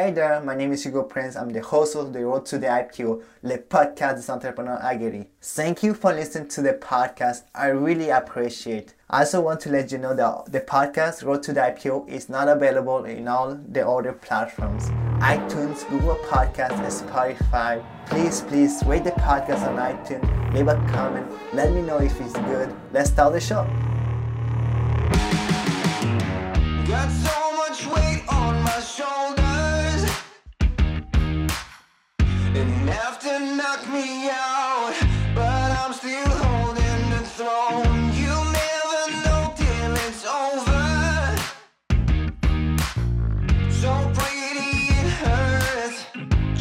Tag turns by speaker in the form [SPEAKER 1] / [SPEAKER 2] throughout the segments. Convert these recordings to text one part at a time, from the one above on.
[SPEAKER 1] Hey there, my name is Hugo Prince. I'm the host of the Road to the IPO, Le Podcast des Entrepreneurs Aguerris. Thank you for listening to the podcast. I really appreciate. I also want to let you know that the podcast Road to the IPO is not available in all the other platforms. iTunes, Google Podcasts, Spotify. Please, please rate the podcast on iTunes, leave a comment, let me know if it's good. Let's start the show.
[SPEAKER 2] Enough to knock me out. But I'm still holding the throne. You never know till it's over. So pretty it hurts.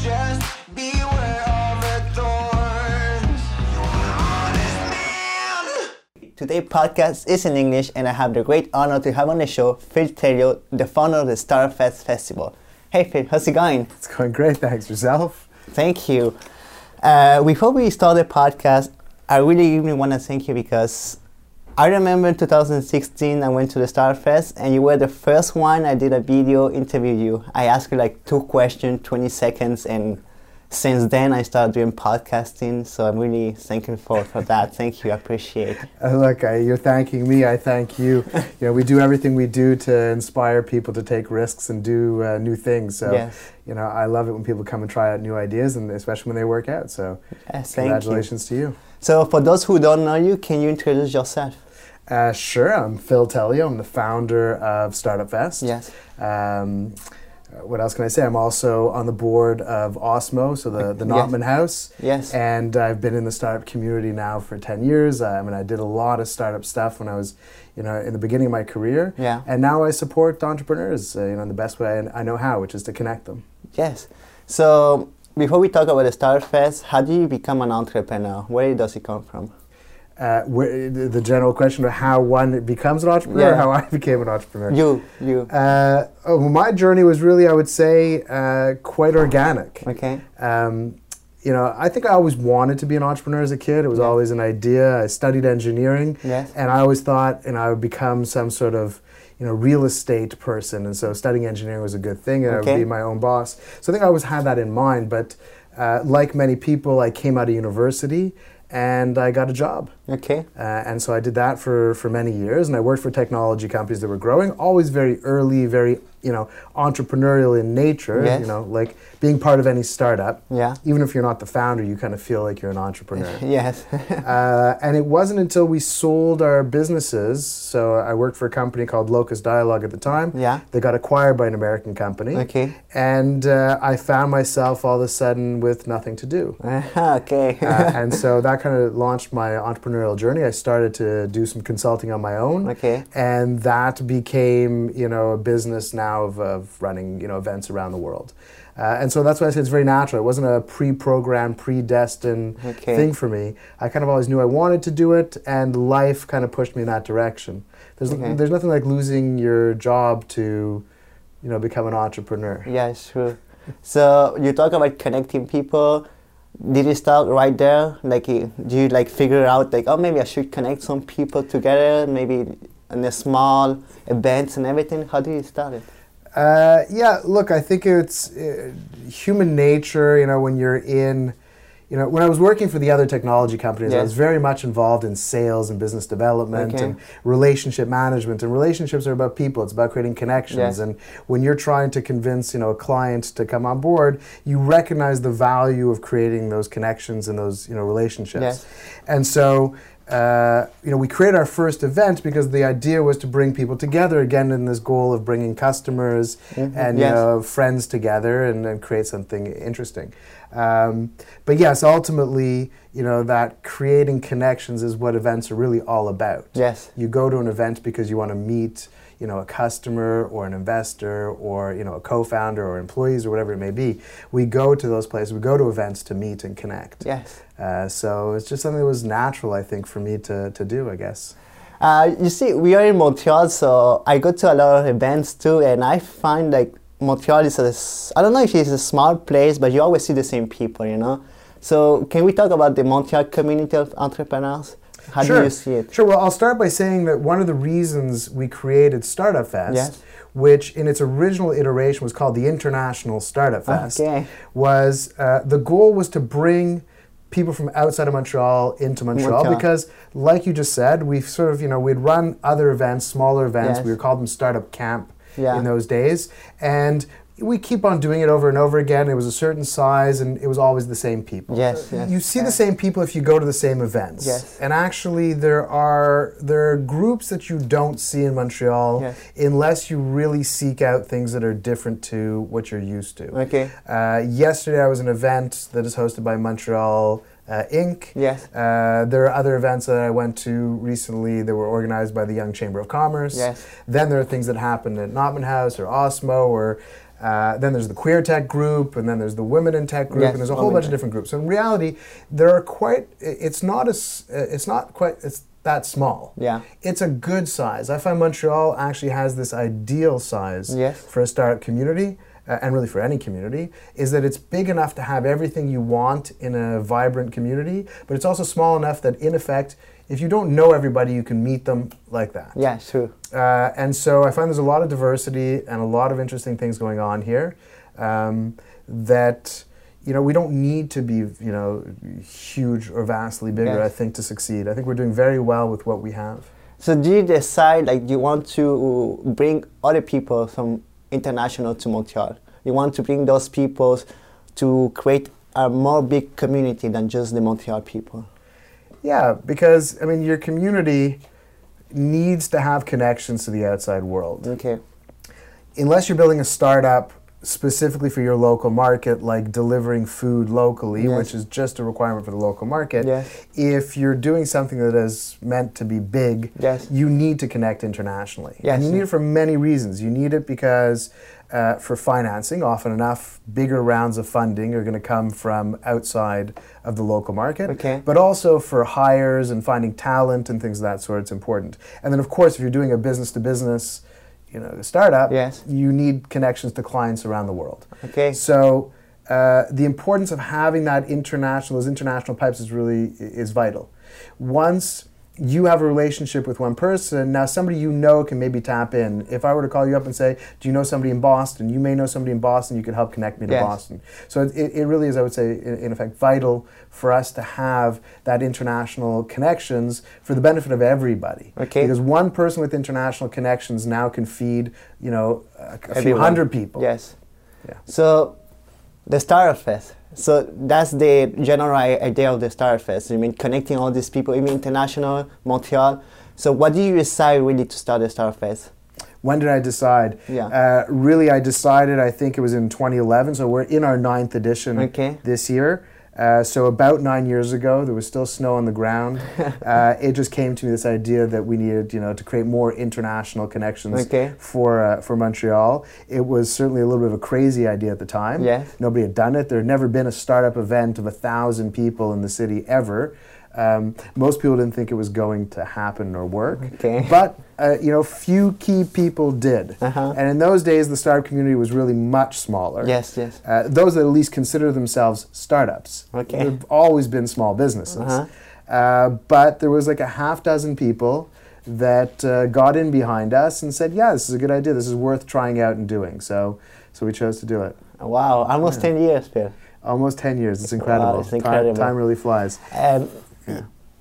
[SPEAKER 2] Just beware of the thorns. You're honest man.
[SPEAKER 1] Today's podcast is in English, and I have the great honor to have on the show Phil Terrio, the founder of the Starfest Festival. Hey Phil, how's it going?
[SPEAKER 3] It's going great, thanks. Yourself?
[SPEAKER 1] Thank you. Uh, before we start the podcast, I really, really want to thank you because I remember in 2016 I went to the Starfest and you were the first one I did a video interview you. I asked you like two questions, 20 seconds, and since then I started doing podcasting. So I'm really thankful for, that. Thank you. I appreciate it.
[SPEAKER 3] Uh, look, I, you're thanking me. I thank you. you know, we do everything we do to inspire people to take risks and do uh, new things. So,
[SPEAKER 1] Yes.
[SPEAKER 3] you know, I love it when people come and try out new ideas, and especially when they work out. So,
[SPEAKER 1] Yes, thank you.
[SPEAKER 3] congratulations to you.
[SPEAKER 1] So for those who don't know you, can you introduce yourself?
[SPEAKER 3] Uh, sure, I'm Phil Telio. I'm the founder of Startup Fest.
[SPEAKER 1] Yes.
[SPEAKER 3] Um, uh, what else can I say? I'm also on the board of Osmo, so the, the
[SPEAKER 1] Yes.
[SPEAKER 3] Notman House.
[SPEAKER 1] Yes.
[SPEAKER 3] And I've been in the startup community now for 10 years. I mean, I did a lot of startup stuff when I was, you know, in the beginning of my career.
[SPEAKER 1] Yeah.
[SPEAKER 3] And now I support entrepreneurs, uh, you know, in the best way I I know how, which is to connect them.
[SPEAKER 1] Yes. So before we talk about the Starfest, how do you become an entrepreneur? Where does it come from?
[SPEAKER 3] Uh, the general question of how one becomes an entrepreneur,
[SPEAKER 1] Yeah.
[SPEAKER 3] how I became an entrepreneur.
[SPEAKER 1] You, you.
[SPEAKER 3] Uh, oh, my journey was really, I would say, uh, quite organic.
[SPEAKER 1] Okay.
[SPEAKER 3] Um, you know, I think I always wanted to be an entrepreneur as a kid. It was
[SPEAKER 1] Yeah.
[SPEAKER 3] always an idea. I studied engineering,
[SPEAKER 1] Yes.
[SPEAKER 3] and I always thought, you know, I would become some sort of, you know, real estate person. And so studying engineering was a good thing, and I would be my own boss. So I think I always had that in mind. But uh, like many people, I came out of university and I got a job.
[SPEAKER 1] Okay.
[SPEAKER 3] Uh, and so I did that for, for many years, and I worked for technology companies that were growing, always very early, very you know entrepreneurial in nature.
[SPEAKER 1] Yes.
[SPEAKER 3] You know, like being part of any startup.
[SPEAKER 1] Yeah.
[SPEAKER 3] Even if you're not the founder, you kind of feel like you're an entrepreneur.
[SPEAKER 1] Yes.
[SPEAKER 3] uh, and it wasn't until we sold our businesses. So I worked for a company called Locus Dialogue at the time.
[SPEAKER 1] Yeah.
[SPEAKER 3] They got acquired by an American company.
[SPEAKER 1] Okay.
[SPEAKER 3] And uh, I found myself all of a sudden with nothing to do.
[SPEAKER 1] okay.
[SPEAKER 3] Uh, and so that kind of launched my entrepreneurial journey. I started to do some consulting on my own.
[SPEAKER 1] Okay.
[SPEAKER 3] And that became, you know, a business now of, of running, you know, events around the world. Uh, and so that's why I say it's very natural. It wasn't a pre-programmed, predestined
[SPEAKER 1] Okay.
[SPEAKER 3] thing for me. I kind of always knew I wanted to do it, and life kind of pushed me in that direction. There's,
[SPEAKER 1] Okay.
[SPEAKER 3] there's nothing like losing your job to, you know, become an entrepreneur.
[SPEAKER 1] yeah, it's true. So you talk about connecting people. Did you start right there? Like, do you like figure out like, oh, maybe I should connect some people together, maybe in a small events and everything? How do you start it?
[SPEAKER 3] Uh, yeah, look, I think it's uh, human nature, you know, when you're in, you know, when I was working for the other technology companies, I was very much involved in sales and business development
[SPEAKER 1] Okay.
[SPEAKER 3] and relationship management. And relationships are about people, it's about creating connections.
[SPEAKER 1] Yes.
[SPEAKER 3] And when you're trying to convince, you know, a client to come on board, you recognize the value of creating those connections and those, you know, relationships.
[SPEAKER 1] Yes.
[SPEAKER 3] And so, uh, you know, we created our first event because the idea was to bring people together again in this goal of bringing customers
[SPEAKER 1] Mhm.
[SPEAKER 3] and
[SPEAKER 1] Yes.
[SPEAKER 3] you know friends together and, and create something interesting. Um, but yes, ultimately, you know, that creating connections is what events are really all about.
[SPEAKER 1] Yes.
[SPEAKER 3] You go to an event because you want to meet, you know, a customer or an investor or you know a co-founder or employees or whatever it may be. We go to those places. We go to events to meet and connect.
[SPEAKER 1] Yes.
[SPEAKER 3] Uh, so it's just something that was natural, I think, for me to, to do, I guess.
[SPEAKER 1] Uh, you see, we are in Montreal, so I go to a lot of events too, and I find like Montreal is a, I don't know if it's a small place, but you always see the same people, you know? So can we talk about the Montreal community of entrepreneurs? How
[SPEAKER 3] sure.
[SPEAKER 1] do you see it?
[SPEAKER 3] Sure. Well, I'll start by saying that one of the reasons we created Startup Fest
[SPEAKER 1] Yes.
[SPEAKER 3] which in its original iteration was called the International Startup Fest,
[SPEAKER 1] Okay.
[SPEAKER 3] was uh, the goal was to bring people from outside of Montreal into Montreal,
[SPEAKER 1] Montreal.
[SPEAKER 3] because, like you just said, we've sort of you know we'd run other events, smaller events.
[SPEAKER 1] Yes.
[SPEAKER 3] We would call them startup camp
[SPEAKER 1] Yeah.
[SPEAKER 3] in those days, and we keep on doing it over and over again. It was a certain size, and it was always the same people.
[SPEAKER 1] Yes, yes.
[SPEAKER 3] You see the same people if you go to the same events.
[SPEAKER 1] Yes.
[SPEAKER 3] And actually, there are there are groups that you don't see in Montreal
[SPEAKER 1] Yes.
[SPEAKER 3] unless you really seek out things that are different to what you're used to.
[SPEAKER 1] Okay.
[SPEAKER 3] Uh, yesterday, I was at an event that is hosted by Montreal uh, Inc.
[SPEAKER 1] Yes.
[SPEAKER 3] Uh, there are other events that I went to recently that were organized by the Young Chamber of Commerce.
[SPEAKER 1] Yes.
[SPEAKER 3] Then there are things that happen at Notman House or Osmo, or uh, then there's the Queer Tech group, and then there's the Women in Tech group,
[SPEAKER 1] Yes,
[SPEAKER 3] and there's a whole bunch of different groups. So in reality, there are quite. It's not as. It's not quite. It's that small.
[SPEAKER 1] Yeah.
[SPEAKER 3] It's a good size. I find Montreal actually has this ideal size
[SPEAKER 1] Yes.
[SPEAKER 3] for a startup community, uh, and really for any community, is that it's big enough to have everything you want in a vibrant community, but it's also small enough that, in effect, if you don't know everybody, you can meet them like that.
[SPEAKER 1] Yeah, true.
[SPEAKER 3] Uh, and so I find there's a lot of diversity and a lot of interesting things going on here um, that you know we don't need to be you know huge or vastly bigger
[SPEAKER 1] Yes.
[SPEAKER 3] I think to succeed. I think we're doing very well with what we have.
[SPEAKER 1] So do you decide like you want to bring other people from international to Montreal? You want to bring those people to create a more big community than just the Montreal people.
[SPEAKER 3] Yeah, because I mean your community needs to have connections to the outside world.
[SPEAKER 1] Okay.
[SPEAKER 3] unless you're building a startup specifically for your local market, like delivering food locally,
[SPEAKER 1] Yes.
[SPEAKER 3] which is just a requirement for the local market,
[SPEAKER 1] Yes.
[SPEAKER 3] if you're doing something that is meant to be big,
[SPEAKER 1] Yes.
[SPEAKER 3] you need to connect internationally.
[SPEAKER 1] Yes.
[SPEAKER 3] And you need it for many reasons. You need it because uh, for financing, often enough, bigger rounds of funding are going to come from outside of the local market.
[SPEAKER 1] Okay.
[SPEAKER 3] But also for hires and finding talent and things of that sort, it's important. And then, of course, if you're doing a business to business, you know, startup,
[SPEAKER 1] Yes.
[SPEAKER 3] you need connections to clients around the world.
[SPEAKER 1] Okay.
[SPEAKER 3] So uh, the importance of having that international, those international pipes is really is vital. Once you have a relationship with one person, now somebody you know can maybe tap in. If I were to call you up and say, "Do you know somebody in Boston?" You may know somebody in Boston. You could help connect me to
[SPEAKER 1] Yes.
[SPEAKER 3] Boston. So it, it really is, I would say, in, in effect, vital for us to have that international connections for the benefit of everybody.
[SPEAKER 1] Okay.
[SPEAKER 3] Because one person with international connections now can feed, you know, a, a few hundred people.
[SPEAKER 1] Yes.
[SPEAKER 3] Yeah.
[SPEAKER 1] So the Startup Fest. So that's the general idea of the Startup Fest. I mean, connecting all these people, even international, Montreal. So what did you decide really to start the Startup Fest?
[SPEAKER 3] When did I decide?
[SPEAKER 1] Yeah.
[SPEAKER 3] Uh, really, I decided, I think it was in 2011, so we're in our ninth edition
[SPEAKER 1] Okay.
[SPEAKER 3] this year. Uh, so about nine years ago, there was still snow on the ground. uh, it just came to me this idea that we needed, you know, to create more international connections
[SPEAKER 1] Okay.
[SPEAKER 3] for uh, for Montreal. It was certainly a little bit of a crazy idea at the time.
[SPEAKER 1] Yes.
[SPEAKER 3] Nobody had done it. There had never been a startup event of a thousand people in the city ever. Um, most people didn't think it was going to happen or work.
[SPEAKER 1] Okay.
[SPEAKER 3] But uh, you know, few key people did.
[SPEAKER 1] Uh-huh.
[SPEAKER 3] And in those days, the startup community was really much smaller.
[SPEAKER 1] Yes, yes.
[SPEAKER 3] Uh, those that at least consider themselves startups.
[SPEAKER 1] Okay.
[SPEAKER 3] They've always been small businesses.
[SPEAKER 1] Uh-huh.
[SPEAKER 3] Uh, but there was like a half dozen people that uh, got in behind us and said, "Yeah, this is a good idea. This is worth trying out and doing." So, so we chose to do it.
[SPEAKER 1] Wow, almost 10 years, Phil.
[SPEAKER 3] Almost ten years. It's incredible.
[SPEAKER 1] it's
[SPEAKER 3] Time- Time, really flies.
[SPEAKER 1] Um,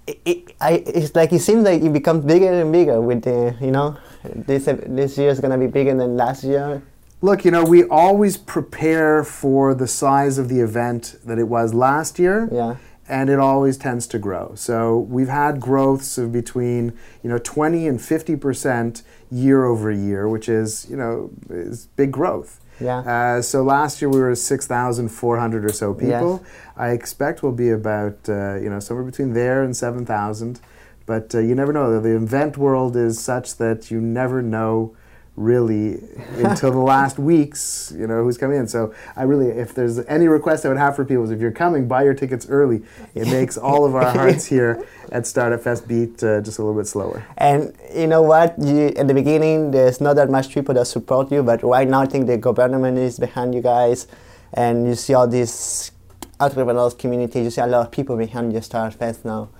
[SPEAKER 1] it, it, I, it's like it seems like it becomes bigger and bigger with the, you know, this this year is gonna be bigger than last year.
[SPEAKER 3] Look, you know, we always prepare for the size of the event that it was last year.
[SPEAKER 1] Yeah.
[SPEAKER 3] and it always tends to grow. So we've had growths of between you know 20 and 50 percent year over year, which is you know is big growth.
[SPEAKER 1] Yeah.
[SPEAKER 3] Uh, so last year we were 6,400 or so people. I expect we'll be about uh, you know somewhere between there and 7,000. But uh, you never know. The event world is such that you never know really until the last weeks, you know, who's coming in. So I really, if there's any request I would have for people is if you're coming, buy your tickets early. It makes all of our hearts here at Startup Fest beat uh, just a little bit slower.
[SPEAKER 1] And you know what? You, at the beginning, there's not that much people that support you, but right now, I think the government is behind you guys, and you see all these entrepreneurs community. You see a lot of people behind your Startup Fest now.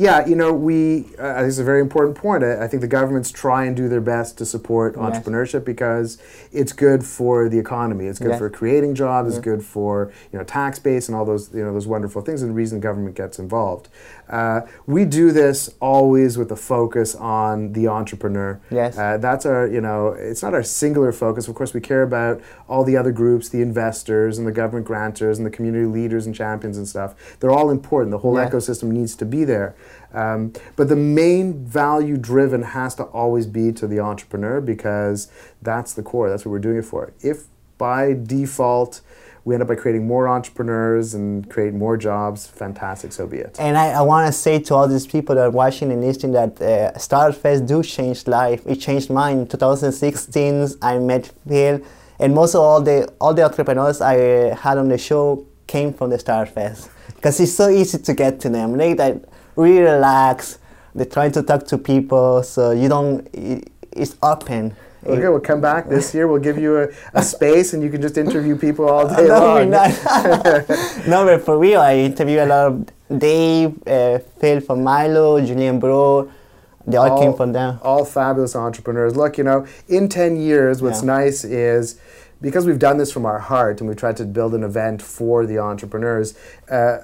[SPEAKER 3] Yeah, you know, we, uh, this is a very important point. I, I think the governments try and do their best to support
[SPEAKER 1] Yes.
[SPEAKER 3] entrepreneurship because it's good for the economy. It's good
[SPEAKER 1] Yes.
[SPEAKER 3] for creating jobs. It's good for, you know, tax base and all those, you know, those wonderful things and the reason government gets involved. Uh, we do this always with a focus on the entrepreneur.
[SPEAKER 1] Yes.
[SPEAKER 3] Uh, that's our, you know, it's not our singular focus. Of course, we care about all the other groups, the investors and the government grantors and the community leaders and champions and stuff. They're all important. The whole
[SPEAKER 1] Yeah.
[SPEAKER 3] ecosystem needs to be there. Um, but the main value driven has to always be to the entrepreneur because that's the core. That's what we're doing it for. If by default we end up by creating more entrepreneurs and create more jobs, fantastic, so be it.
[SPEAKER 1] And I, I want to say to all these people that are watching and listening that uh, Startup Fest do change life. It changed mine. In 2016, I met Phil, and most of all the all the entrepreneurs I uh, had on the show came from the Startup Fest because it's so easy to get to them. They that really relax. They try to talk to people, so you don't. It, it's open.
[SPEAKER 3] Okay, we'll come back this year. We'll give you a, a space and you can just interview people all day
[SPEAKER 1] No,
[SPEAKER 3] long.
[SPEAKER 1] no, but for real, I interview a lot of Dave, uh, Phil from Milo, Julien Brault. They all, came from there.
[SPEAKER 3] All fabulous entrepreneurs. Look, you know, in 10 years, what's
[SPEAKER 1] Yeah.
[SPEAKER 3] nice is because we've done this from our heart and we've tried to build an event for the entrepreneurs, uh,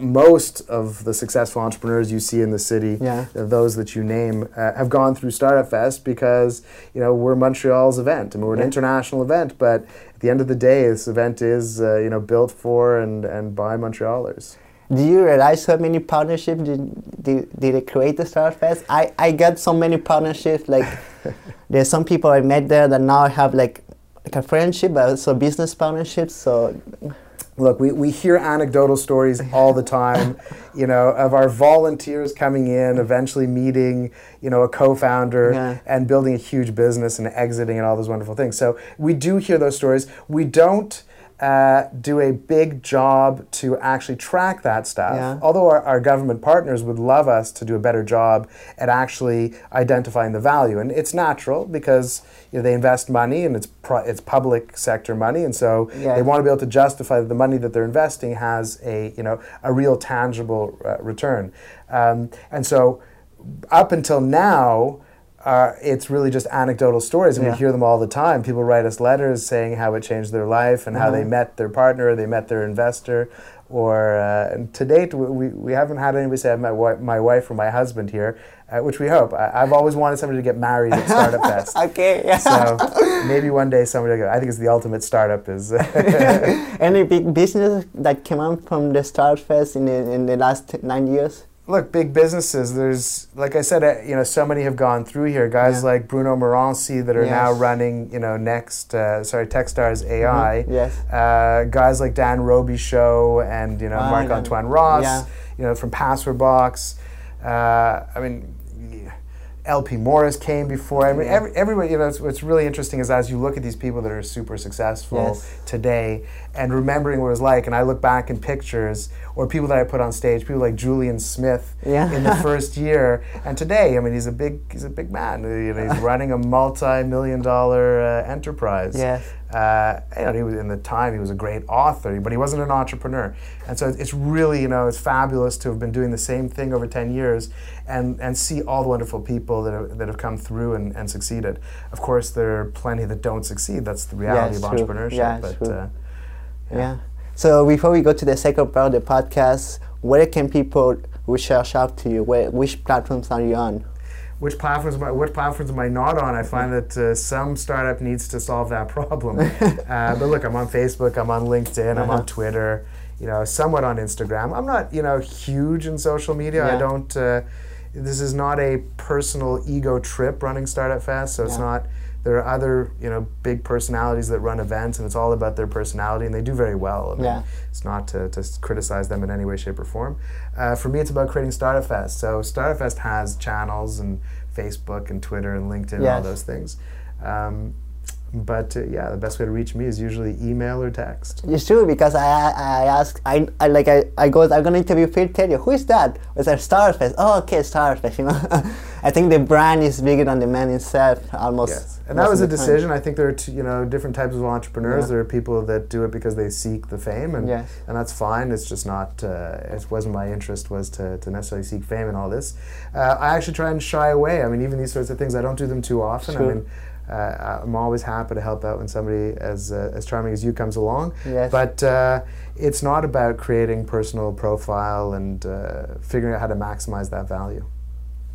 [SPEAKER 3] most of the successful entrepreneurs you see in the city,
[SPEAKER 1] Yeah.
[SPEAKER 3] uh, those that you name, uh, have gone through Startup Fest because, you know, we're Montreal's event. I mean, we're an
[SPEAKER 1] Yeah.
[SPEAKER 3] international event, but at the end of the day, this event is, uh, you know, built for and, and by Montrealers.
[SPEAKER 1] Do you realize how many partnerships did, did, did they create the Startup Fest? I, I got so many partnerships. Like, there's some people I met there that now I have like, like a friendship, but also business partnerships. So,
[SPEAKER 3] Look, we, we hear anecdotal stories all the time, you know, of our volunteers coming in, eventually meeting, you know, a co-founder
[SPEAKER 1] Yeah.
[SPEAKER 3] and building a huge business and exiting and all those wonderful things. So we do hear those stories. We don't uh, do a big job to actually track that stuff.
[SPEAKER 1] Yeah.
[SPEAKER 3] Although our, our government partners would love us to do a better job at actually identifying the value, and it's natural because you know, they invest money and it's pro- it's public sector money, and so
[SPEAKER 1] Yeah.
[SPEAKER 3] they want to be able to justify that the money that they're investing has a you know a real tangible uh, return, um, and so up until now. Uh, it's really just anecdotal stories, and
[SPEAKER 1] Yeah.
[SPEAKER 3] we hear them all the time. People write us letters saying how it changed their life and how they
[SPEAKER 1] Uh-huh.
[SPEAKER 3] met their partner, they met their investor, or uh, and to date we, we, haven't had anybody say I've met wi- my wife or my husband here, uh, which we hope. I, I've always wanted somebody to get married at Startup Fest.
[SPEAKER 1] okay. Yeah.
[SPEAKER 3] So maybe one day somebody. will go, I think it's the ultimate startup. Is
[SPEAKER 1] Any big business that came out from the Startup Fest in the, in the last nine years?
[SPEAKER 3] Look big businesses. There's like I said, uh, you know, so many have gone through here. Guys
[SPEAKER 1] Yeah.
[SPEAKER 3] like Bruno Morency that are now running, you know, next. Uh, sorry, Techstars AI.
[SPEAKER 1] Mhm, yes.
[SPEAKER 3] Uh, guys like Dan Roby and you know Marc Antoine Ross.
[SPEAKER 1] Yeah.
[SPEAKER 3] You know from Password Box. Uh, I mean. LP Maurice came before. I mean,
[SPEAKER 1] Yeah.
[SPEAKER 3] every, everybody. You know, it's, what's really interesting is as you look at these people that are super successful
[SPEAKER 1] Yes.
[SPEAKER 3] today, and remembering what it was like, and I look back in pictures or people that I put on stage, people like Julien Smith
[SPEAKER 1] Yeah.
[SPEAKER 3] in the first year, and today, I mean, he's a big, he's a big man. You know, he's running a multi-million dollar uh, enterprise.
[SPEAKER 1] Yes.
[SPEAKER 3] Uh, you know, he was in the time he was a great author, but he wasn't an entrepreneur. And so it's really, you know, it's fabulous to have been doing the same thing over ten years, and and see all the wonderful people that have, that have come through and, and succeeded. Of course, there are plenty that don't succeed. That's the reality
[SPEAKER 1] it's
[SPEAKER 3] of
[SPEAKER 1] true.
[SPEAKER 3] entrepreneurship.
[SPEAKER 1] Yeah,
[SPEAKER 3] but. Uh,
[SPEAKER 1] Yeah. So before we go to the second part of the podcast, where can people reach out to you? Where, which platforms are you on?
[SPEAKER 3] which platforms am I, what platforms am I not on? I find that uh, some startup needs to solve that problem. uh, but look, I'm on Facebook, I'm on LinkedIn, I'm
[SPEAKER 1] Uh-huh.
[SPEAKER 3] on Twitter, you know, somewhat on Instagram. I'm not, you know, huge in social media. I don't. Uh, this is not a personal ego trip running Startup Fest, so it's not. There are other, you know, big personalities that run events, and it's all about their personality, and they do very well. I mean,
[SPEAKER 1] Yeah.
[SPEAKER 3] It's not to, to criticize them in any way, shape, or form. Uh, for me, it's about creating Startup Fest. So Startup Fest has channels and Facebook and Twitter and LinkedIn and all those things. Um, but uh, yeah, the best way to reach me is usually email or text.
[SPEAKER 1] It's true because I I ask I, I like I, I go I'm gonna interview Phil Terry. Who is that? It's a Starfest. Oh okay, Starfest. You know. I think the brand is bigger than the man himself, almost.
[SPEAKER 3] Yes, and that was a
[SPEAKER 1] time.
[SPEAKER 3] decision. I think there are two, you know different types of entrepreneurs.
[SPEAKER 1] Yeah.
[SPEAKER 3] There are people that do it because they seek the fame, and
[SPEAKER 1] Yes.
[SPEAKER 3] and that's fine. It's just not. Uh, it wasn't my interest was to, to necessarily seek fame and all this. Uh, I actually try and shy away. I mean, even these sorts of things, I don't do them too often.
[SPEAKER 1] Sure.
[SPEAKER 3] I mean. Uh, I'm always happy to help out when somebody as uh, as charming as you comes along.
[SPEAKER 1] Yes.
[SPEAKER 3] But uh, it's not about creating personal profile and uh, figuring out how to maximize that value.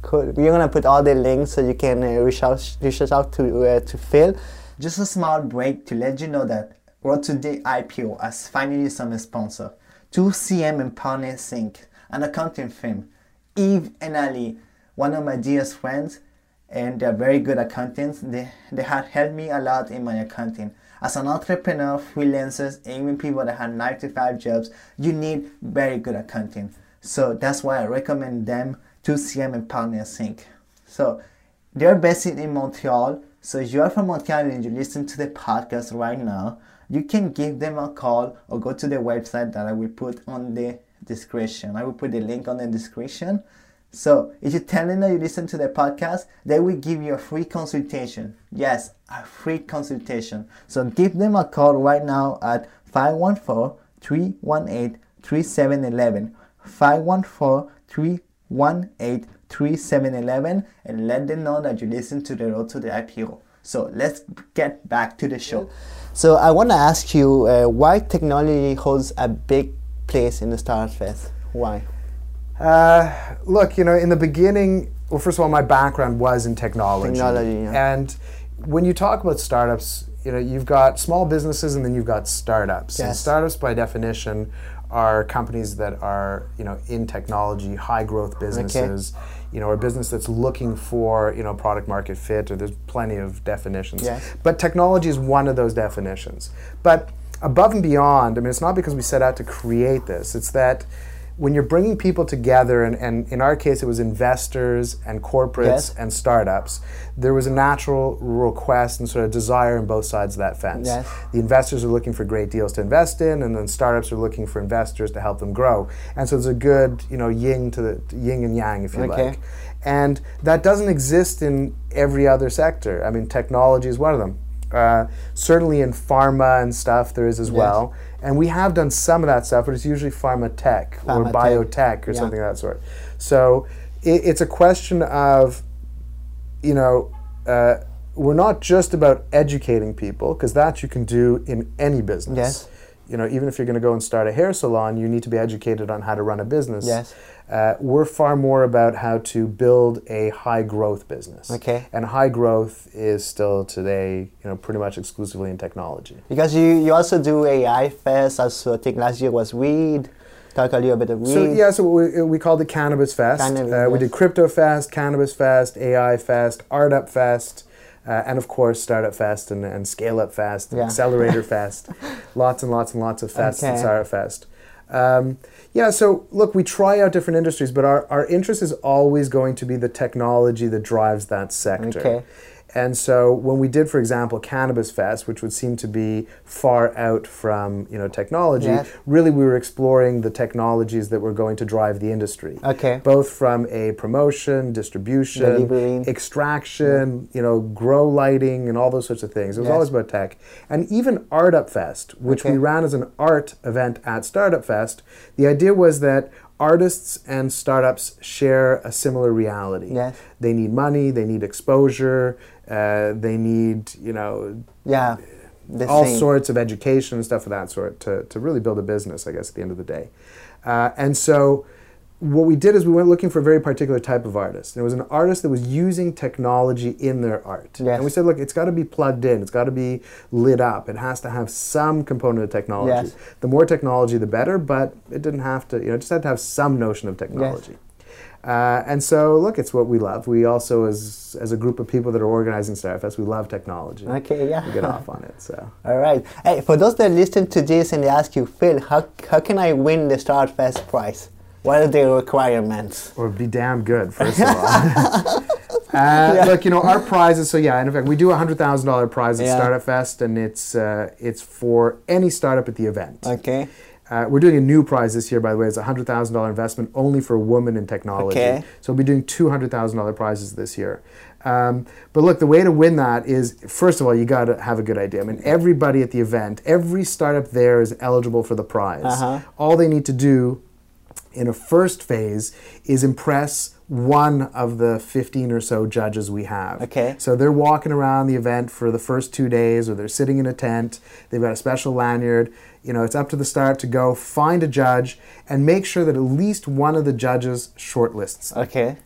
[SPEAKER 1] Cool. We're gonna put all the links so you can uh, reach out reach us out to uh, to Phil. Just a small break to let you know that Road to the IPO has finally some sponsor. 2CM and Partners Inc., an accounting firm. Eve and Ali, one of my dearest friends, and they're very good accountants. They, they have helped me a lot in my accounting. As an entrepreneur, freelancers, even people that have 9 to 5 jobs, you need very good accounting. So that's why I recommend them to CM and Partners Inc. So they're based in Montreal. So if you are from Montreal and you listen to the podcast right now, you can give them a call or go to the website that I will put on the description. I will put the link on the description. So if you tell them that you listen to the podcast, they will give you a free consultation. Yes, a free consultation. So give them a call right now at 514-318-3711. 514-318-3711 and let them know that you listen to the road to the IPO. So let's get back to the show. So I want to ask you uh, why technology holds a big place in the Startup Fest. Why?
[SPEAKER 3] Uh, look, you know, in the beginning, well, first of all, my background was in technology.
[SPEAKER 1] Technology, yeah.
[SPEAKER 3] And when you talk about startups, you know, you've got small businesses and then you've got startups. And
[SPEAKER 1] Yes.
[SPEAKER 3] startups, by definition, are companies that are, you know, in technology, high growth businesses. Okay. You know, or a business that's looking for, you know, product market fit, or there's plenty of definitions.
[SPEAKER 1] Yes.
[SPEAKER 3] But technology is one of those definitions. But above and beyond, I mean, it's not because we set out to create this. It's that when you're bringing people together, and, and in our case, it was investors and corporates
[SPEAKER 1] Yes.
[SPEAKER 3] and startups, there was a natural request and sort of desire on both sides of that fence.
[SPEAKER 1] Yes.
[SPEAKER 3] The investors are looking for great deals to invest in, and then startups are looking for investors to help them grow. And so there's a good, you know, yin to the yin and yang, if you
[SPEAKER 1] Okay.
[SPEAKER 3] like. And that doesn't exist in every other sector. I mean, technology is one of them. Uh, certainly in pharma and stuff, there is as well. And we have done some of that stuff, but it's usually pharma tech or
[SPEAKER 1] Pharma tech,
[SPEAKER 3] biotech or
[SPEAKER 1] yeah.
[SPEAKER 3] something of that sort. So it, it's a question of, you know, uh, we're not just about educating people, because that you can do in any business.
[SPEAKER 1] Yes.
[SPEAKER 3] You know, even if you're going to go and start a hair salon, you need to be educated on how to run a business.
[SPEAKER 1] Yes.
[SPEAKER 3] Uh, we're far more about how to build a high growth business.
[SPEAKER 1] Okay.
[SPEAKER 3] And high growth is still today, you know, pretty much exclusively in technology.
[SPEAKER 1] Because you, you also do AI Fest, also I think last year was weed. Talk a little bit of weed.
[SPEAKER 3] So yeah, so we, we called it Cannabis Fest.
[SPEAKER 1] Cannabis,
[SPEAKER 3] uh, We did Crypto Fest, Cannabis Fest, AI Fest, Art Up Fest, uh, and of course Startup Fest and, and Scale Up Fest, and
[SPEAKER 1] Yeah.
[SPEAKER 3] Accelerator Fest. Lots and lots and lots of fests and
[SPEAKER 1] Okay.
[SPEAKER 3] Startup Fest. Um, yeah, so look, we try out different industries, but our, our interest is always going to be the technology that drives that sector.
[SPEAKER 1] Okay.
[SPEAKER 3] And so when we did, for example, Cannabis Fest, which would seem to be far out from you know technology,
[SPEAKER 1] Yes.
[SPEAKER 3] really we were exploring the technologies that were going to drive the industry.
[SPEAKER 1] Okay.
[SPEAKER 3] Both from a promotion, distribution,
[SPEAKER 1] Delivery.
[SPEAKER 3] extraction, you know, grow lighting, and all those sorts of things. It was
[SPEAKER 1] Yes.
[SPEAKER 3] always about tech. And even Art Up Fest, which
[SPEAKER 1] Okay.
[SPEAKER 3] we ran as an art event at Startup Fest, the idea was that artists and startups share a similar reality.
[SPEAKER 1] Yes.
[SPEAKER 3] They need money, they need exposure, uh, they need, you know,
[SPEAKER 1] yeah. The
[SPEAKER 3] all
[SPEAKER 1] same.
[SPEAKER 3] sorts of education and stuff of that sort to, to really build a business, I guess, at the end of the day. Uh, and so what we did is we went looking for a very particular type of artist. And it was an artist that was using technology in their art.
[SPEAKER 1] Yes.
[SPEAKER 3] And we said, look, it's got to be plugged in, it's got to be lit up, it has to have some component of technology.
[SPEAKER 1] Yes.
[SPEAKER 3] The more technology, the better, but it didn't have to, you know, it just had to have some notion of technology. Uh, and so, look, it's what we love. We also, as as a group of people that are organizing Starfest, we love technology.
[SPEAKER 1] Okay, yeah.
[SPEAKER 3] We get off on it. So.
[SPEAKER 1] All right. Hey, for those that listen to this and they ask you, Phil, how, how can I win the Startup Fest prize? What are the requirements?
[SPEAKER 3] Or be damn good, first of all. uh, Look, you know, our prizes. So yeah, and in fact, we do a hundred thousand dollar prize at
[SPEAKER 1] Yeah.
[SPEAKER 3] Startup Fest, and it's uh, it's for any startup at the event.
[SPEAKER 1] Okay.
[SPEAKER 3] Uh, we're doing a new prize this year, by the way. It's a hundred thousand dollar investment only for women in technology.
[SPEAKER 1] Okay.
[SPEAKER 3] So we'll be doing two hundred thousand dollar prizes this year. Um, but look, the way to win that is first of all, you got to have a good idea. I mean, everybody at the event, every startup there is eligible for the prize.
[SPEAKER 1] Uh-huh.
[SPEAKER 3] All they need to do in a first phase is impress one of the 15 or so judges we have.
[SPEAKER 1] Okay.
[SPEAKER 3] So they're walking around the event for the first two days, or they're sitting in a tent. They've got a special lanyard. You know, it's up to the start to go find a judge and make sure that at least one of the judges shortlists.
[SPEAKER 1] Okay.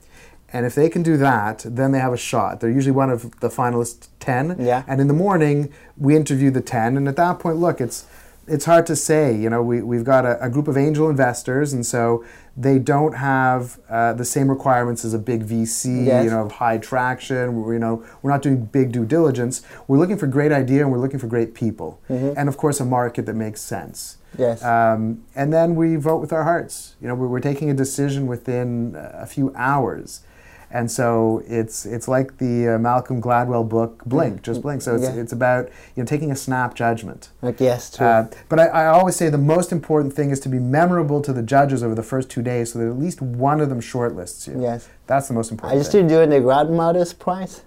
[SPEAKER 3] And if they can do that, then they have a shot. They're usually one of the finalist 10.
[SPEAKER 1] Yeah.
[SPEAKER 3] And in the morning, we interview the 10. And at that point, look, it's it's hard to say. You know, we, we've got a, a group of angel investors, and so they don't have uh, the same requirements as a big VC,
[SPEAKER 1] Yes.
[SPEAKER 3] you know, of high traction. We're, you know, we're not doing big due diligence. We're looking for great idea and we're looking for great people. And of course, a market that makes sense.
[SPEAKER 1] Mm-hmm. Yes.
[SPEAKER 3] Um, and then we vote with our hearts. You know, we're, we're taking a decision within a few hours. And so it's it's like the uh, Malcolm Gladwell book, Blink, just Blink. So it's,
[SPEAKER 1] Yeah.
[SPEAKER 3] it's about you know taking a snap judgment.
[SPEAKER 1] Okay, yes, true.
[SPEAKER 3] Uh, but I, I always say the most important thing is to be memorable to the judges over the first two days, so that at least one of them shortlists you.
[SPEAKER 1] yes.
[SPEAKER 3] That's the most important.
[SPEAKER 1] I you
[SPEAKER 3] thing.
[SPEAKER 1] still in the grandmother's prize?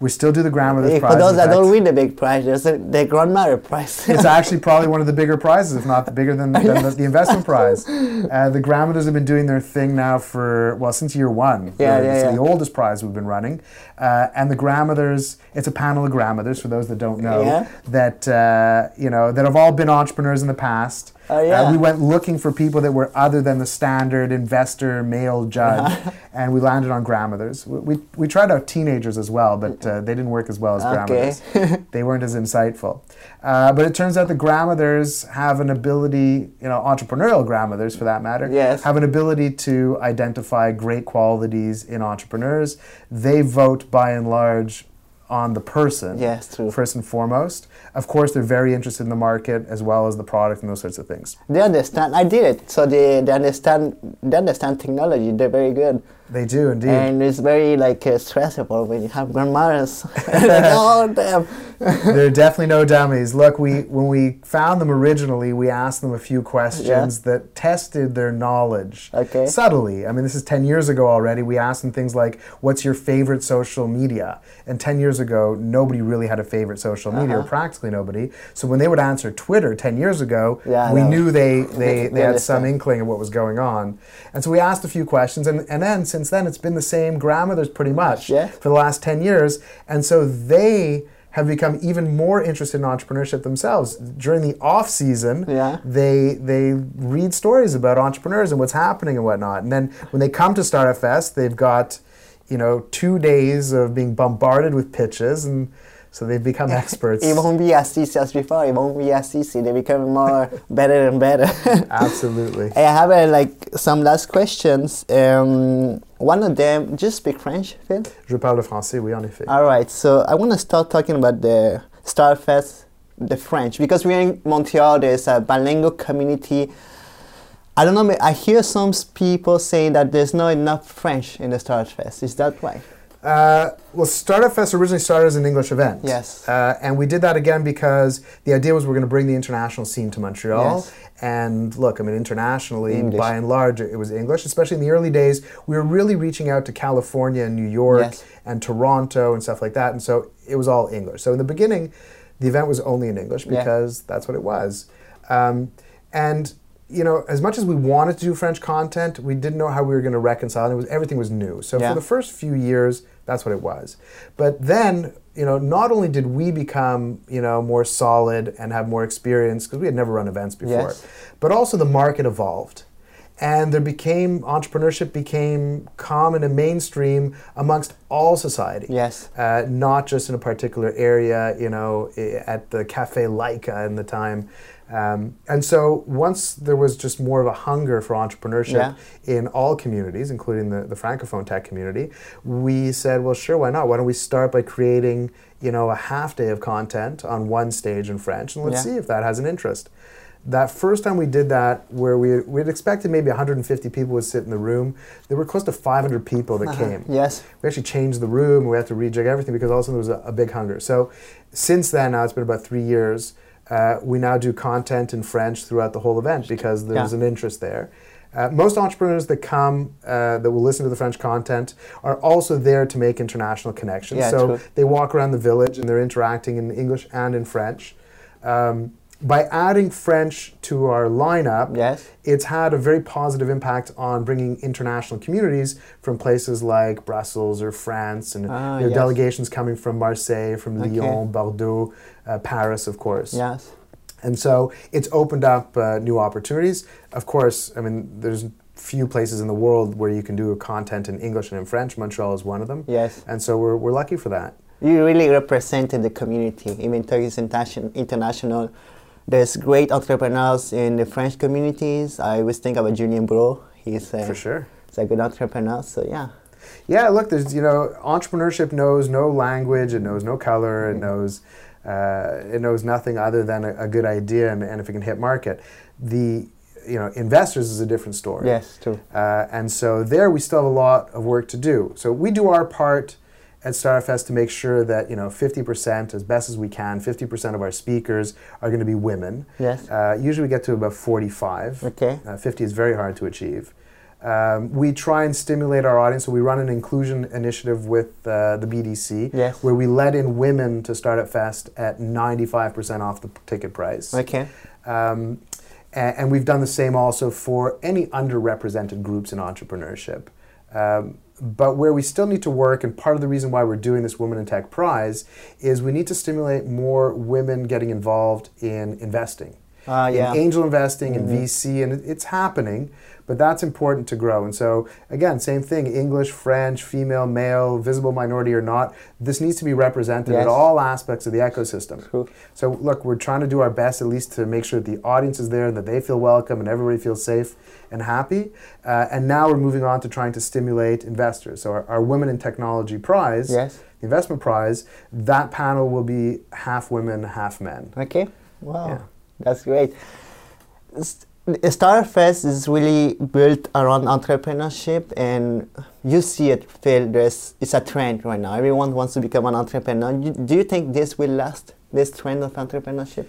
[SPEAKER 3] We still do the grandmother's prize.
[SPEAKER 1] for those that don't win the big prize, there's a, the grandmother prize.
[SPEAKER 3] it's actually probably one of the bigger prizes, if not bigger than, than the, the investment prize. Uh, the grandmothers have been doing their thing now for, well, since year one.
[SPEAKER 1] Yeah,
[SPEAKER 3] Really.
[SPEAKER 1] yeah,
[SPEAKER 3] It's
[SPEAKER 1] yeah.
[SPEAKER 3] the oldest prize we've been running. Uh, and the grandmothers, it's a panel of grandmothers, for those that don't know,
[SPEAKER 1] Yeah.
[SPEAKER 3] that, uh, you know, that have all been entrepreneurs in the past.
[SPEAKER 1] Oh, yeah.
[SPEAKER 3] Uh, we went looking for people that were other than the standard investor male judge,
[SPEAKER 1] Uh-huh.
[SPEAKER 3] and we landed on grandmothers. We, we, we tried out teenagers as well, but uh, they didn't work as well as
[SPEAKER 1] Okay.
[SPEAKER 3] grandmothers. they weren't as insightful. Uh, but it turns out the grandmothers have an ability, you know, entrepreneurial grandmothers for that matter,
[SPEAKER 1] Yes.
[SPEAKER 3] have an ability to identify great qualities in entrepreneurs. They vote by and large on the person
[SPEAKER 1] Yes, true.
[SPEAKER 3] first and foremost. Of course, they're very interested in the market as well as the product and those sorts of things.
[SPEAKER 1] They understand. I did it, so they, they understand. They understand technology. They're very good,
[SPEAKER 3] They do indeed.
[SPEAKER 1] and it's very like uh, stressful when you have grandmothers. like, oh damn!
[SPEAKER 3] They're definitely no dummies. Look, we when we found them originally, we asked them a few questions that tested their knowledge
[SPEAKER 1] Okay.
[SPEAKER 3] subtly. I mean, this is ten years ago already. We asked them things like, "What's your favorite social media?" And ten years ago, nobody really had a favorite social media, or
[SPEAKER 1] Uh-huh.
[SPEAKER 3] practically nobody. So when they would answer Twitter ten years ago,
[SPEAKER 1] Yeah,
[SPEAKER 3] we
[SPEAKER 1] know.
[SPEAKER 3] knew they they, they had some inkling of what was going on. And so we asked a few questions, and, and then since then, it's been the same grandmothers pretty much
[SPEAKER 1] Yeah.
[SPEAKER 3] for the last 10 years. And so they have become even more interested in entrepreneurship themselves. During the off season,
[SPEAKER 1] Yeah.
[SPEAKER 3] they they read stories about entrepreneurs and what's happening and whatnot. And then when they come to Startup Fest, they've got, you know, two days of being bombarded with pitches and so they've become experts.
[SPEAKER 1] It won't be as easy as before. It won't be as easy. They become more better and better.
[SPEAKER 3] Absolutely.
[SPEAKER 1] I have uh, like some last questions. Um, one of them, do you speak French, Phil?
[SPEAKER 3] Je parle français, oui, en effet.
[SPEAKER 1] All right, so I want to start talking about the Starfest, the French, because we're in Montreal. There's a bilingual community. I don't know. I hear some people saying that there's not enough French in the Starfest. Is that right?
[SPEAKER 3] Uh, well, Startup Fest originally started as an English event.
[SPEAKER 1] Yes.
[SPEAKER 3] Uh, and we did that again because the idea was we're going to bring the international scene to Montreal.
[SPEAKER 1] Yes.
[SPEAKER 3] And look, I mean, internationally,
[SPEAKER 1] English.
[SPEAKER 3] by and large, it was English, especially in the early days. We were really reaching out to California and New York
[SPEAKER 1] Yes.
[SPEAKER 3] and Toronto and stuff like that. And so it was all English. So in the beginning, the event was only in English
[SPEAKER 1] Yeah.
[SPEAKER 3] because that's what it was. Um, and you know, as much as we wanted to do French content, we didn't know how we were going to reconcile. it. It was everything was new. So
[SPEAKER 1] Yeah.
[SPEAKER 3] for the first few years, that's what it was. But then, you know, not only did we become, you know, more solid and have more experience because we had never run events before,
[SPEAKER 1] Yes.
[SPEAKER 3] but also the market evolved. And there became entrepreneurship became common and mainstream amongst all society
[SPEAKER 1] Yes.
[SPEAKER 3] uh, not just in a particular area, you know, at the Cafe Laika in the time. Um, and so once there was just more of a hunger for entrepreneurship
[SPEAKER 1] Yeah.
[SPEAKER 3] in all communities, including the, the Francophone tech community, we said, well, sure, why not? Why don't we start by creating, you know, a half day of content on one stage in French, and let's
[SPEAKER 1] Yeah.
[SPEAKER 3] see if that has an interest. That first time we did that, where we we'd expected maybe 150 people would sit in the room, there were close to 500 people that came
[SPEAKER 1] Yes.
[SPEAKER 3] we actually changed the room. We had to rejig everything because also there was a, a big hunger. So since then, now it's been about three years. Uh, we now do content in French throughout the whole event because there's
[SPEAKER 1] Yeah.
[SPEAKER 3] an interest there. Uh, most entrepreneurs that come uh, that will listen to the French content are also there to make international connections.
[SPEAKER 1] Yeah,
[SPEAKER 3] so
[SPEAKER 1] true.
[SPEAKER 3] they walk around the village and they're interacting in English and in French. Um, by adding French to our lineup,
[SPEAKER 1] Yes.
[SPEAKER 3] it's had a very positive impact on bringing international communities from places like Brussels or France, and
[SPEAKER 1] Ah, yes.
[SPEAKER 3] delegations coming from Marseille, from
[SPEAKER 1] Okay.
[SPEAKER 3] Lyon, Bordeaux, uh, Paris, of course.
[SPEAKER 1] Yes.
[SPEAKER 3] And so it's opened up uh, new opportunities. Of course, I mean, there's few places in the world where you can do content in English and in French. Montreal is one of them.
[SPEAKER 1] Yes.
[SPEAKER 3] And so we're, we're lucky for that.
[SPEAKER 1] You really represented the community, even though it's international. There's great entrepreneurs in the French communities. I always think about Julien Brault. He's a,
[SPEAKER 3] For sure.
[SPEAKER 1] he's a good entrepreneur. So yeah.
[SPEAKER 3] Yeah, look, there's you know, entrepreneurship knows no language, it knows no color, it knows uh, it knows nothing other than a, a good idea and, and if it can hit market. The you know, investors is a different story.
[SPEAKER 1] Yes, true.
[SPEAKER 3] Uh, and so there we still have a lot of work to do. So we do our part at Startup Fest to make sure that you know 50% as best as we can, 50% of our speakers are going to be women.
[SPEAKER 1] Yes.
[SPEAKER 3] Uh, usually we get to about 45.
[SPEAKER 1] Okay.
[SPEAKER 3] Uh, 50 is very hard to achieve. Um, we try and stimulate our audience, so we run an inclusion initiative with uh, the BDC,
[SPEAKER 1] Yes.
[SPEAKER 3] where we let in women to Startup Fest at 95% off the ticket price.
[SPEAKER 1] Okay.
[SPEAKER 3] Um, a- and, we've done the same also for any underrepresented groups in entrepreneurship. Um, but where we still need to work, and part of the reason why we're doing this Women in Tech Prize, is we need to stimulate more women getting involved in investing.
[SPEAKER 1] Ah, yeah. Mm-hmm.
[SPEAKER 3] In angel investing, in VC, and it's happening, but that's important to grow. And so, again, same thing English, French, female, male, visible minority or not, this needs to be represented
[SPEAKER 1] Yes.
[SPEAKER 3] at all aspects of the ecosystem.
[SPEAKER 1] True.
[SPEAKER 3] So look, we're trying to do our best at least to make sure that the audience is there, and that they feel welcome, and everybody feels safe and happy. Uh, and now we're moving on to trying to stimulate investors. So our, our Women in Technology Prize,
[SPEAKER 1] Yes.
[SPEAKER 3] the investment prize, that panel will be half women, half men.
[SPEAKER 1] Okay. Wow.
[SPEAKER 3] Yeah.
[SPEAKER 1] That's great. Starfest is really built around entrepreneurship, and you see it, Phil. There's it's a trend right now. Everyone wants to become an entrepreneur. Do you think this will last? This trend of entrepreneurship?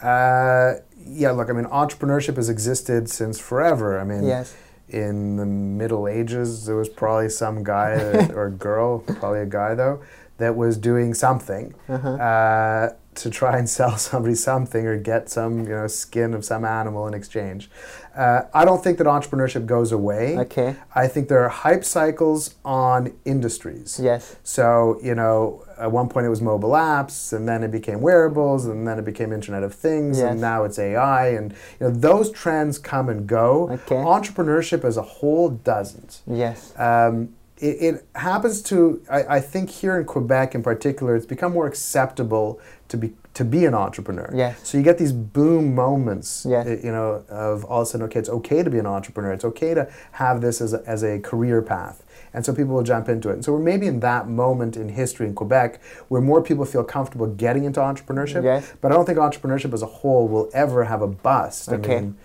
[SPEAKER 3] Uh, yeah, look, I mean, entrepreneurship has existed since forever. I mean,
[SPEAKER 1] Yes.
[SPEAKER 3] in the Middle Ages, there was probably some guy that, or girl, probably a guy though, that was doing something
[SPEAKER 1] Uh-huh.
[SPEAKER 3] uh, to try and sell somebody something or get some, you know, skin of some animal in exchange. Uh, I don't think that entrepreneurship goes away.
[SPEAKER 1] Okay.
[SPEAKER 3] I think there are hype cycles on industries.
[SPEAKER 1] Yes.
[SPEAKER 3] So, you know, at one point it was mobile apps, and then it became wearables, and then it became Internet of Things,
[SPEAKER 1] Yes.
[SPEAKER 3] and now it's AI. And, you know, those trends come and go.
[SPEAKER 1] Okay.
[SPEAKER 3] Entrepreneurship as a whole doesn't.
[SPEAKER 1] Yes.
[SPEAKER 3] Um, it, it happens to, I, I think here in Quebec in particular, it's become more acceptable to be to be an entrepreneur.
[SPEAKER 1] Yes.
[SPEAKER 3] So you get these boom moments,
[SPEAKER 1] Yes.
[SPEAKER 3] you know, of all of a sudden, okay, it's okay to be an entrepreneur. It's okay to have this as a, as a career path. And so people will jump into it. And so we're maybe in that moment in history in Quebec where more people feel comfortable getting into entrepreneurship.
[SPEAKER 1] Yes.
[SPEAKER 3] But I don't think entrepreneurship as a whole will ever have a bust.
[SPEAKER 1] Okay.
[SPEAKER 3] I mean,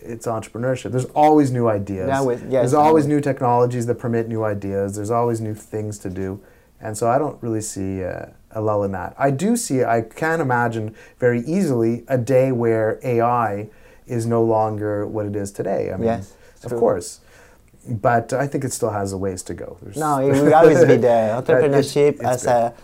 [SPEAKER 3] it's entrepreneurship. There's always new ideas.
[SPEAKER 1] Yeah, with- yes,
[SPEAKER 3] There's always
[SPEAKER 1] always.
[SPEAKER 3] new technologies that permit new ideas. There's always new things to do. And so I don't really see uh, a lull in that. I do see, I can imagine very easily a day where AI is no longer what it is today. I mean,
[SPEAKER 1] Yes,
[SPEAKER 3] of
[SPEAKER 1] true.
[SPEAKER 3] course. But I think it still has a ways to go. There's-
[SPEAKER 1] No, it will always be there.
[SPEAKER 3] It's-
[SPEAKER 1] Entrepreneurship
[SPEAKER 3] it's
[SPEAKER 1] as a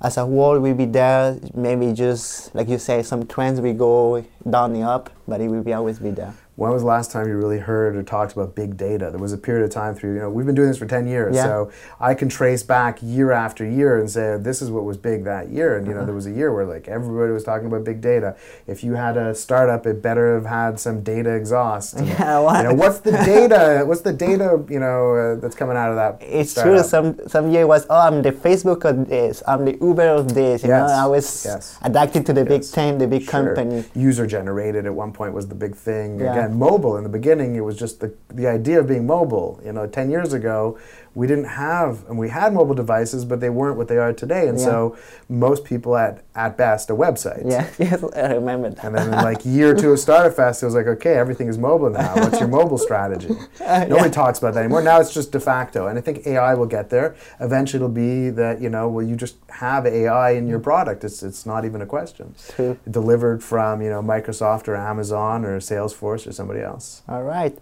[SPEAKER 1] as a whole will be there. Maybe just like you say, some trends will go down and up, but it will be always be there.
[SPEAKER 3] When was the last time you really heard or talked about big data? There was a period of time through, you know, we've been doing this for 10 years.
[SPEAKER 1] Yeah.
[SPEAKER 3] So I can trace back year after year and say, this is what was big that year. And, you
[SPEAKER 1] Uh-huh.
[SPEAKER 3] know, there was a year where like everybody was talking about big data. If you had a startup, it better have had some data exhaust. And,
[SPEAKER 1] Yeah, what?
[SPEAKER 3] You know, what's the data? What's the data, you know, uh, that's coming out of that
[SPEAKER 1] It's
[SPEAKER 3] startup?
[SPEAKER 1] true. Some some year was oh I'm the Facebook of this, I'm the Uber of this. You
[SPEAKER 3] Yes,
[SPEAKER 1] know, I was
[SPEAKER 3] yes.
[SPEAKER 1] adapted to the big
[SPEAKER 3] Yes.
[SPEAKER 1] ten, the big
[SPEAKER 3] Sure.
[SPEAKER 1] company.
[SPEAKER 3] User generated at one point was the big thing.
[SPEAKER 1] Yeah.
[SPEAKER 3] Again, And mobile, in the beginning, it was just the, the idea of being mobile. You know, 10 years ago, we didn't have, and we had mobile devices, but they weren't what they are today. And
[SPEAKER 1] Yeah.
[SPEAKER 3] so most people had, at best, a website.
[SPEAKER 1] Yeah, yes, I remember that.
[SPEAKER 3] And then in like year two of Startup Fest, it was like, okay, everything is mobile now. What's your mobile strategy? Uh, Nobody talks about that anymore. Now it's just de facto. And I think AI will get there. Eventually it'll be that, you know, well, you just have AI in your product. It's, it's not even a question.
[SPEAKER 1] True.
[SPEAKER 3] Delivered from, you know, Microsoft or Amazon or Salesforce or somebody else.
[SPEAKER 1] All right.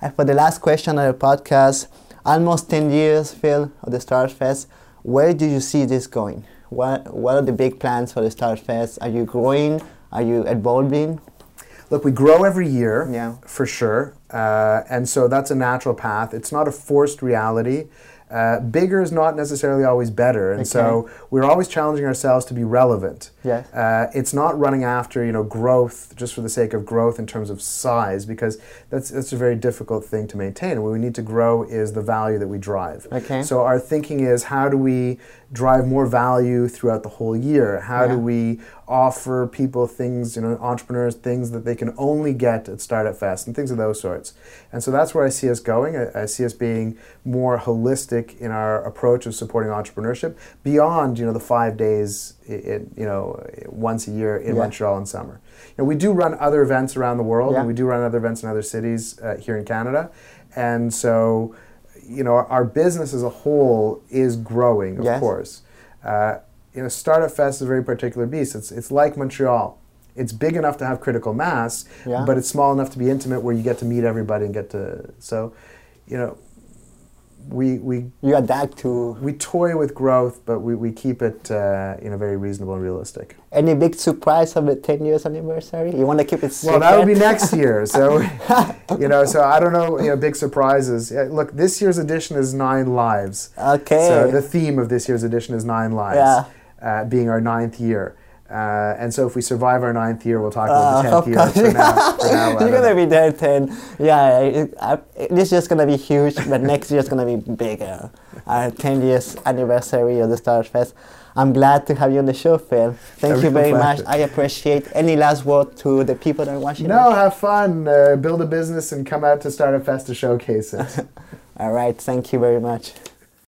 [SPEAKER 1] And for the last question of the podcast, almost 10 years, Phil, of the Startup Fest, where do you see this going? What, what are the big plans for the Startup Fest? Are you growing? Are you evolving?
[SPEAKER 3] Look, we grow every year,
[SPEAKER 1] Yeah.
[SPEAKER 3] for sure, uh, and so that's a natural path. It's not a forced reality. Uh, bigger is not necessarily always better, and so we're always challenging ourselves to be relevant.
[SPEAKER 1] Yes.
[SPEAKER 3] Uh, it's not running after you know growth just for the sake of growth in terms of size because that's that's a very difficult thing to maintain. What we need to grow is the value that we drive.
[SPEAKER 1] Okay.
[SPEAKER 3] So our thinking is how do we drive more value throughout the whole year? How
[SPEAKER 1] Yeah.
[SPEAKER 3] do we offer people things, you know, entrepreneurs things that they can only get at Startup Fest and things of those sorts. And so that's where I see us going. I, I see us being more holistic in our approach of supporting entrepreneurship beyond, you know, the five days, i i- you know, once a year in
[SPEAKER 1] Yeah.
[SPEAKER 3] Montreal in summer. You know, we do run other events around the world,
[SPEAKER 1] Yeah.
[SPEAKER 3] and we do run other events in other cities uh, here in Canada, and so you know our, our business as a whole is growing, of
[SPEAKER 1] Yes.
[SPEAKER 3] course. Uh, you know, Startup Fest is a very particular beast. It's it's like Montreal. It's big enough to have critical mass,
[SPEAKER 1] Yeah.
[SPEAKER 3] but it's small enough to be intimate, where you get to meet everybody and get to. So, you know, we we
[SPEAKER 1] You adapt to
[SPEAKER 3] we toy with growth, but we, we keep it uh, you know very reasonable and realistic.
[SPEAKER 1] any big surprise of the 10 years anniversary? You want to keep it secret?
[SPEAKER 3] Well, that would be next year. So, you know, so I don't know. You know, big surprises. Look, this year's edition is nine lives.
[SPEAKER 1] Okay.
[SPEAKER 3] So the theme of this year's edition is nine lives,
[SPEAKER 1] Yeah.
[SPEAKER 3] Uh, being our ninth year. Uh, and so if we survive our ninth year, we'll talk
[SPEAKER 1] Uh,
[SPEAKER 3] about the tenth year.
[SPEAKER 1] course.
[SPEAKER 3] For now, for now
[SPEAKER 1] You're gonna be there ten. Yeah, it, I, this year's gonna be huge, but next year's gonna be bigger. Our ten years anniversary of the Startup Fest. I'm glad to have you on the show, Phil. Thank you very much. I appreciate. Any last word to the people that are watching?
[SPEAKER 3] No,
[SPEAKER 1] us?
[SPEAKER 3] have fun, uh, build a business, and come out to Startup Fest to showcase it.
[SPEAKER 1] All right. Thank you very much.